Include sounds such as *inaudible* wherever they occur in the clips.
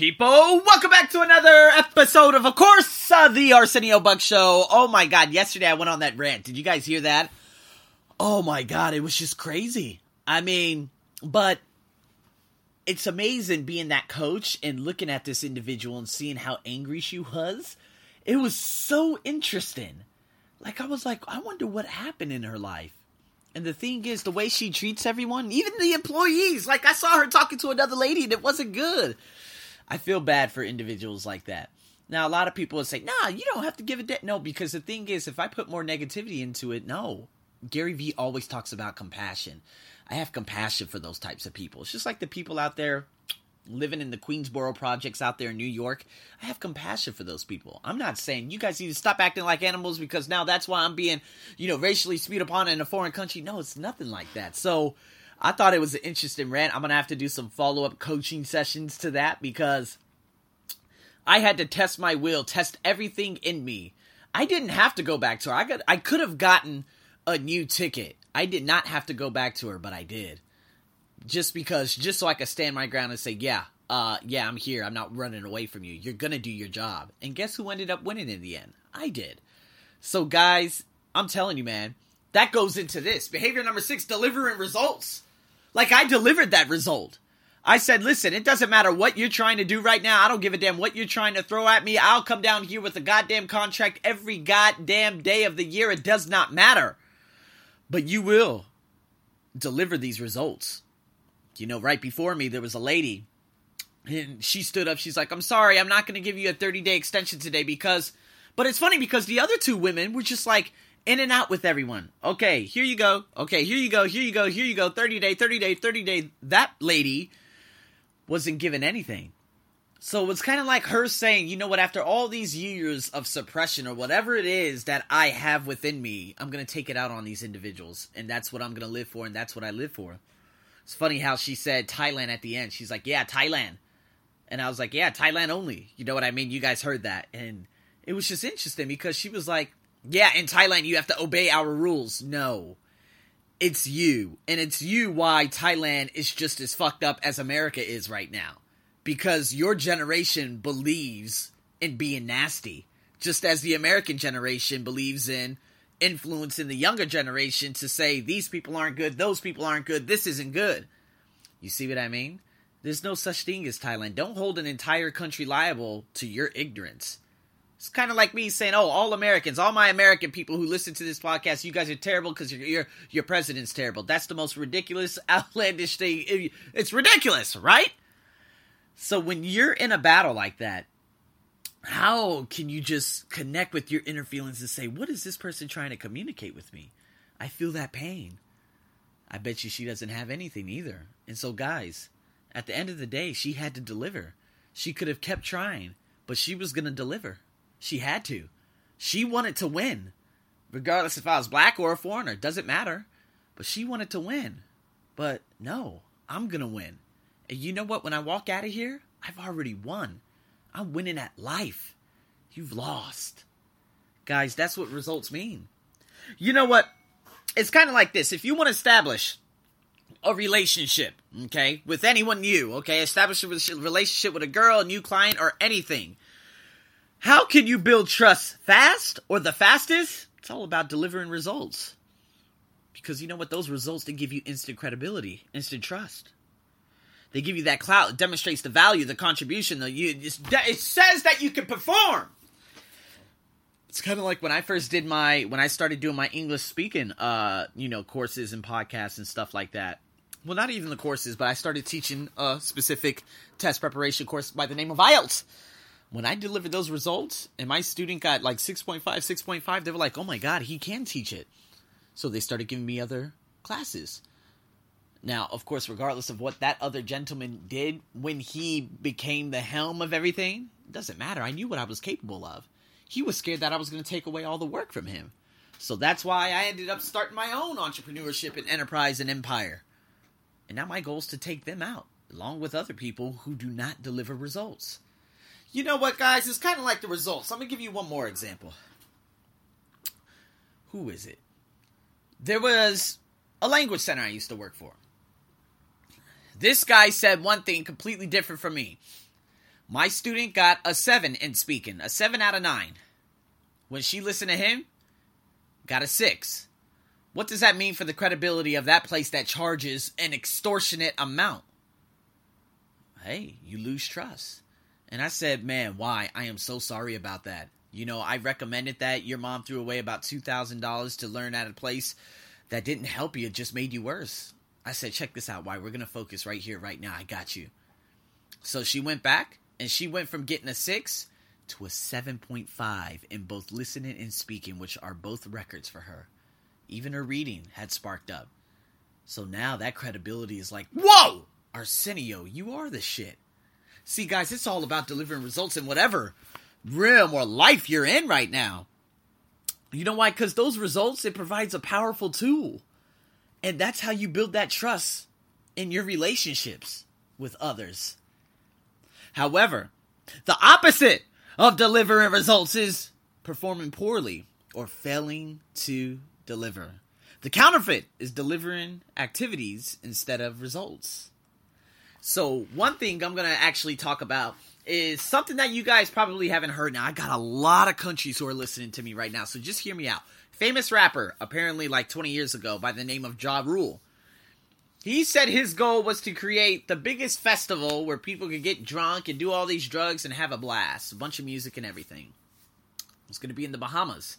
people? Welcome back to another episode of, of course, uh, the Arsenio Buck Show. Oh my god, yesterday I went on that rant. Did you guys hear that? Oh my god, it was just crazy. I mean, but it's amazing being that coach and looking at this individual and seeing how angry she was. It was so interesting. Like, I was like, I wonder what happened in her life. And the thing is, the way she treats everyone, even the employees, like I saw her talking to another lady and it wasn't good. I feel bad for individuals like that. Now, a lot of people would say, nah, you don't have to give a de-. No, because the thing is, if I put more negativity into it, no. Gary Vee always talks about compassion. I have compassion for those types of people. It's just like the people out there living in the Queensboro projects out there in New York. I have compassion for those people. I'm not saying you guys need to stop acting like animals because now that's why I'm being, you know, racially spewed upon in a foreign country. No, it's nothing like that. So I thought it was an interesting rant. I'm gonna have to do some follow up coaching sessions to that because I had to test my will, test everything in me. I didn't have to go back to her. I got I could have gotten a new ticket. I did not have to go back to her, but I did. Just because just so I could stand my ground and say, "Yeah, uh yeah, I'm here. I'm not running away from you. You're going to do your job." And guess who ended up winning in the end? I did. So guys, I'm telling you, man, that goes into this. Behavior number 6, delivering results. Like I delivered that result. I said, listen, it doesn't matter what you're trying to do right now. I don't give a damn what you're trying to throw at me. I'll come down here with a goddamn contract every goddamn day of the year. It does not matter. But you will deliver these results. You know, right before me, there was a lady, and she stood up. She's like, I'm sorry, I'm not going to give you a 30 day extension today because. But it's funny because the other two women were just like, in and out with everyone. Okay, here you go. Okay, here you go. Here you go. Here you go. 30 day, 30 day, 30 day. That lady wasn't given anything. So it was kind of like her saying, you know what, after all these years of suppression or whatever it is that I have within me, I'm going to take it out on these individuals. And that's what I'm going to live for, and that's what I live for. It's funny how she said Thailand at the end. She's like, yeah, Thailand. And I was like, yeah, Thailand only. You know what I mean? You guys heard that. And it was just interesting because she was like, yeah, in Thailand you have to obey our rules. No. It's you. And it's you why Thailand is just as fucked up as America is right now. Because your generation believes in being nasty. Just as the American generation believes in influencing the younger generation to say these people aren't good, those people aren't good, this isn't good. You see what I mean? There's no such thing as Thailand. Don't hold an entire country liable to your ignorance. It's kind of like me saying, "Oh, all Americans, all my American people who listen to this podcast, you guys are terrible because your, your your president's terrible." That's the most ridiculous, *laughs* outlandish thing. It's ridiculous, right? So when you're in a battle like that, how can you just connect with your inner feelings and say, "What is this person trying to communicate with me?" I feel that pain. I bet you she doesn't have anything either. And so, guys, at the end of the day, she had to deliver. She could have kept trying, but she was going to deliver. She had to. She wanted to win. Regardless if I was black or a foreigner, doesn't matter. But she wanted to win. But no, I'm going to win. And you know what? When I walk out of here, I've already won. I'm winning at life. You've lost. Guys, that's what results mean. You know what? It's kind of like this. If you want to establish a relationship, okay, with anyone new, okay, establish a relationship with a girl, a new client, or anything, how can you build trust fast or the fastest? It's all about delivering results. Because you know what? Those results, they give you instant credibility, instant trust. They give you that clout. It demonstrates the value, the contribution. The, you, it says that you can perform. It's kind of like when I first did my, when I started doing my English speaking, uh, you know, courses and podcasts and stuff like that. Well, not even the courses, but I started teaching a specific test preparation course by the name of IELTS when I delivered those results and my student got like 6.5, 6.5, they were like, oh my God, he can teach it. So they started giving me other classes. Now, of course, regardless of what that other gentleman did when he became the helm of everything, doesn't matter. I knew what I was capable of. He was scared that I was going to take away all the work from him. So that's why I ended up starting my own entrepreneurship and enterprise and empire. And now my goal is to take them out, along with other people who do not deliver results. You know what, guys? It's kind of like the results. I'm going to give you one more example. Who is it? There was a language center I used to work for. This guy said one thing completely different from me. My student got a 7 in speaking, a 7 out of 9. When she listened to him, got a 6. What does that mean for the credibility of that place that charges an extortionate amount? Hey, you lose trust. And I said, man, why? I am so sorry about that. You know, I recommended that. Your mom threw away about $2,000 to learn at a place that didn't help you, it just made you worse. I said, check this out. Why? We're going to focus right here, right now. I got you. So she went back and she went from getting a six to a 7.5 in both listening and speaking, which are both records for her. Even her reading had sparked up. So now that credibility is like, whoa, Arsenio, you are the shit. See, guys, it's all about delivering results in whatever realm or life you're in right now. You know why? Because those results, it provides a powerful tool. And that's how you build that trust in your relationships with others. However, the opposite of delivering results is performing poorly or failing to deliver. The counterfeit is delivering activities instead of results. So, one thing I'm going to actually talk about is something that you guys probably haven't heard. Now, I got a lot of countries who are listening to me right now, so just hear me out. Famous rapper, apparently like 20 years ago, by the name of Ja Rule. He said his goal was to create the biggest festival where people could get drunk and do all these drugs and have a blast, a bunch of music and everything. It was going to be in the Bahamas.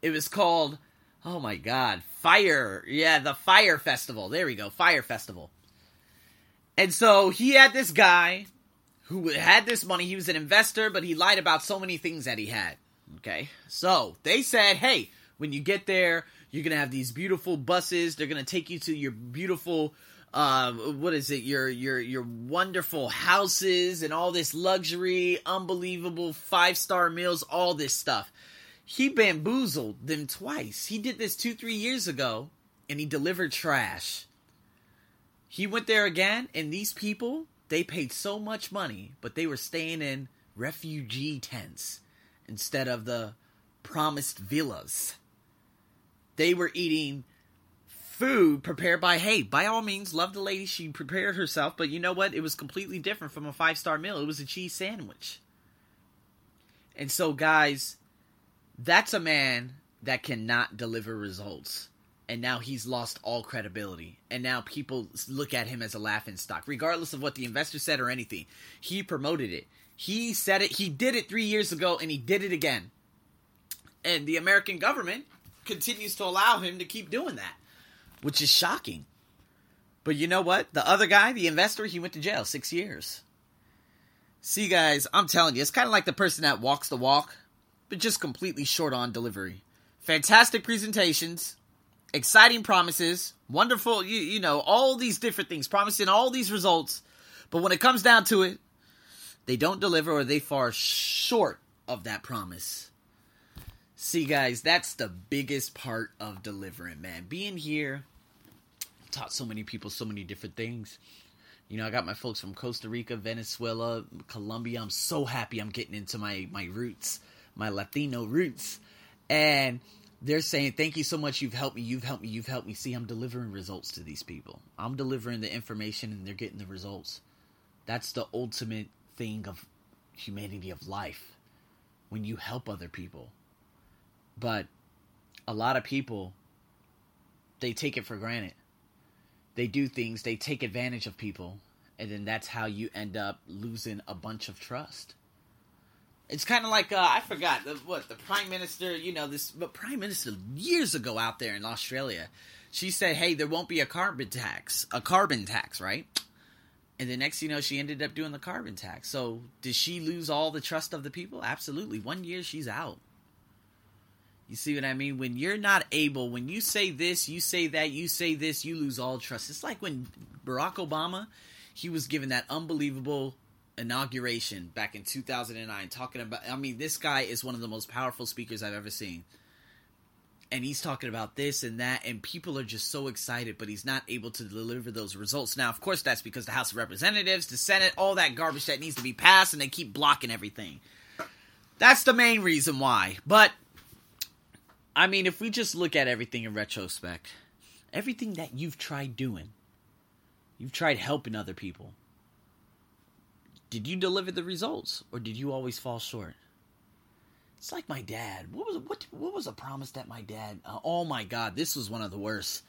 It was called, oh my god, Fyre. Yeah, the Fyre Festival. There we go, Fyre Festival. And so he had this guy who had this money. He was an investor, but he lied about so many things that he had. Okay. So they said, hey, when you get there, you're going to have these beautiful buses. They're going to take you to your beautiful, uh, what is it? Your, your, your wonderful houses and all this luxury, unbelievable five star meals, all this stuff. He bamboozled them twice. He did this two, three years ago and he delivered trash. He went there again, and these people they paid so much money, but they were staying in refugee tents instead of the promised villas. They were eating food prepared by, hey, by all means, love the lady. She prepared herself, but you know what? It was completely different from a five star meal. It was a cheese sandwich. And so, guys, that's a man that cannot deliver results and now he's lost all credibility. And now people look at him as a laughing stock, regardless of what the investor said or anything. He promoted it. He said it. He did it three years ago, and he did it again. And the American government continues to allow him to keep doing that, which is shocking. But you know what? The other guy, the investor, he went to jail six years. See, guys, I'm telling you, it's kind of like the person that walks the walk, but just completely short on delivery. Fantastic presentations, exciting promises, wonderful, you, you know, all these different things, promising all these results. But when it comes down to it, they don't deliver or they fall short of that promise. See, guys, that's the biggest part of delivering, man. Being here, taught so many people so many different things. You know, I got my folks from Costa Rica, Venezuela, Colombia. I'm so happy I'm getting into my my roots, my Latino roots. And they're saying, Thank you so much. You've helped me. You've helped me. You've helped me. See, I'm delivering results to these people. I'm delivering the information and they're getting the results. That's the ultimate thing of humanity, of life, when you help other people. But a lot of people, they take it for granted. They do things, they take advantage of people, and then that's how you end up losing a bunch of trust. It's kind of like uh, I forgot the, what the prime minister. You know this, but prime minister years ago out there in Australia, she said, "Hey, there won't be a carbon tax, a carbon tax, right?" And the next, you know, she ended up doing the carbon tax. So did she lose all the trust of the people? Absolutely. One year she's out. You see what I mean? When you're not able, when you say this, you say that, you say this, you lose all trust. It's like when Barack Obama, he was given that unbelievable inauguration back in 2009 talking about I mean this guy is one of the most powerful speakers I've ever seen. And he's talking about this and that and people are just so excited but he's not able to deliver those results. Now, of course that's because the House of Representatives, the Senate, all that garbage that needs to be passed and they keep blocking everything. That's the main reason why. But I mean, if we just look at everything in retrospect, everything that you've tried doing, you've tried helping other people did you deliver the results or did you always fall short? It's like my dad. What was what what was a promise that my dad? Uh, oh my god, this was one of the worst.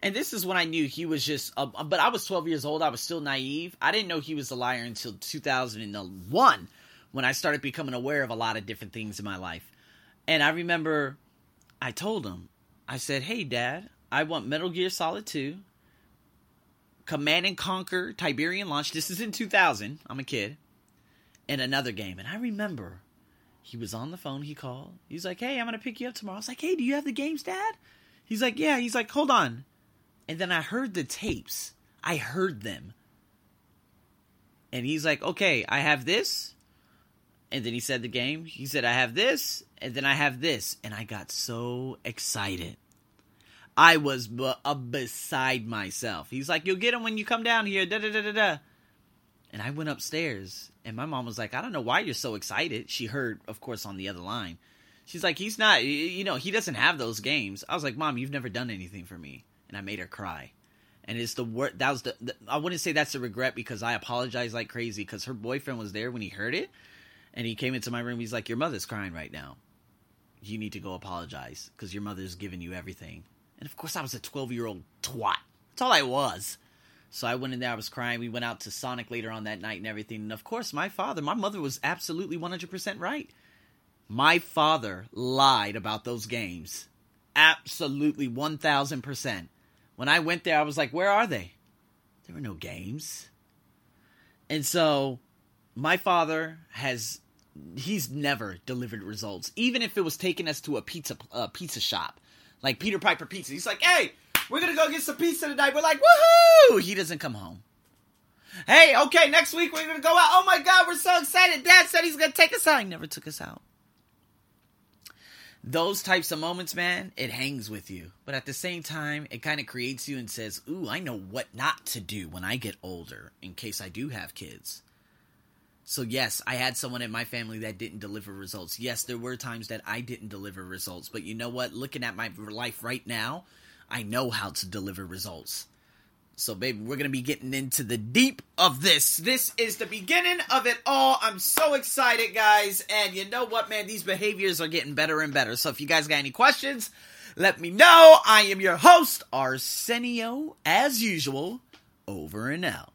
And this is when I knew he was just. Uh, but I was 12 years old. I was still naive. I didn't know he was a liar until 2001, when I started becoming aware of a lot of different things in my life. And I remember, I told him, I said, "Hey, Dad, I want Metal Gear Solid 2, Command and Conquer Tiberian Launch. This is in 2000. I'm a kid. And another game. And I remember he was on the phone. He called. He's like, hey, I'm going to pick you up tomorrow. I was like, hey, do you have the games, Dad? He's like, yeah. He's like, hold on. And then I heard the tapes. I heard them. And he's like, okay, I have this. And then he said the game. He said, I have this. And then I have this. And I got so excited. I was b- uh, beside myself. He's like, "You'll get him when you come down here." Da da da da da. And I went upstairs, and my mom was like, "I don't know why you're so excited." She heard, of course, on the other line. She's like, "He's not, you know, he doesn't have those games." I was like, "Mom, you've never done anything for me," and I made her cry. And it's the word that was the, the I wouldn't say that's a regret because I apologized like crazy because her boyfriend was there when he heard it, and he came into my room. He's like, "Your mother's crying right now. You need to go apologize because your mother's giving you everything." And of course, I was a 12 year old twat. That's all I was. So I went in there, I was crying. We went out to Sonic later on that night and everything. And of course, my father, my mother was absolutely 100% right. My father lied about those games. Absolutely 1000%. When I went there, I was like, where are they? There were no games. And so my father has he's never delivered results even if it was taking us to a pizza uh, pizza shop like Peter Piper Pizza. He's like, hey, we're gonna go get some pizza tonight. We're like, woohoo! He doesn't come home. Hey, okay, next week we're gonna go out. Oh my god, we're so excited. Dad said he's gonna take us out. He never took us out. Those types of moments, man, it hangs with you. But at the same time, it kind of creates you and says, Ooh, I know what not to do when I get older in case I do have kids. So yes, I had someone in my family that didn't deliver results. Yes, there were times that I didn't deliver results, but you know what? Looking at my life right now, I know how to deliver results. So baby, we're going to be getting into the deep of this. This is the beginning of it all. I'm so excited, guys. And you know what, man? These behaviors are getting better and better. So if you guys got any questions, let me know. I am your host, Arsenio, as usual. Over and out.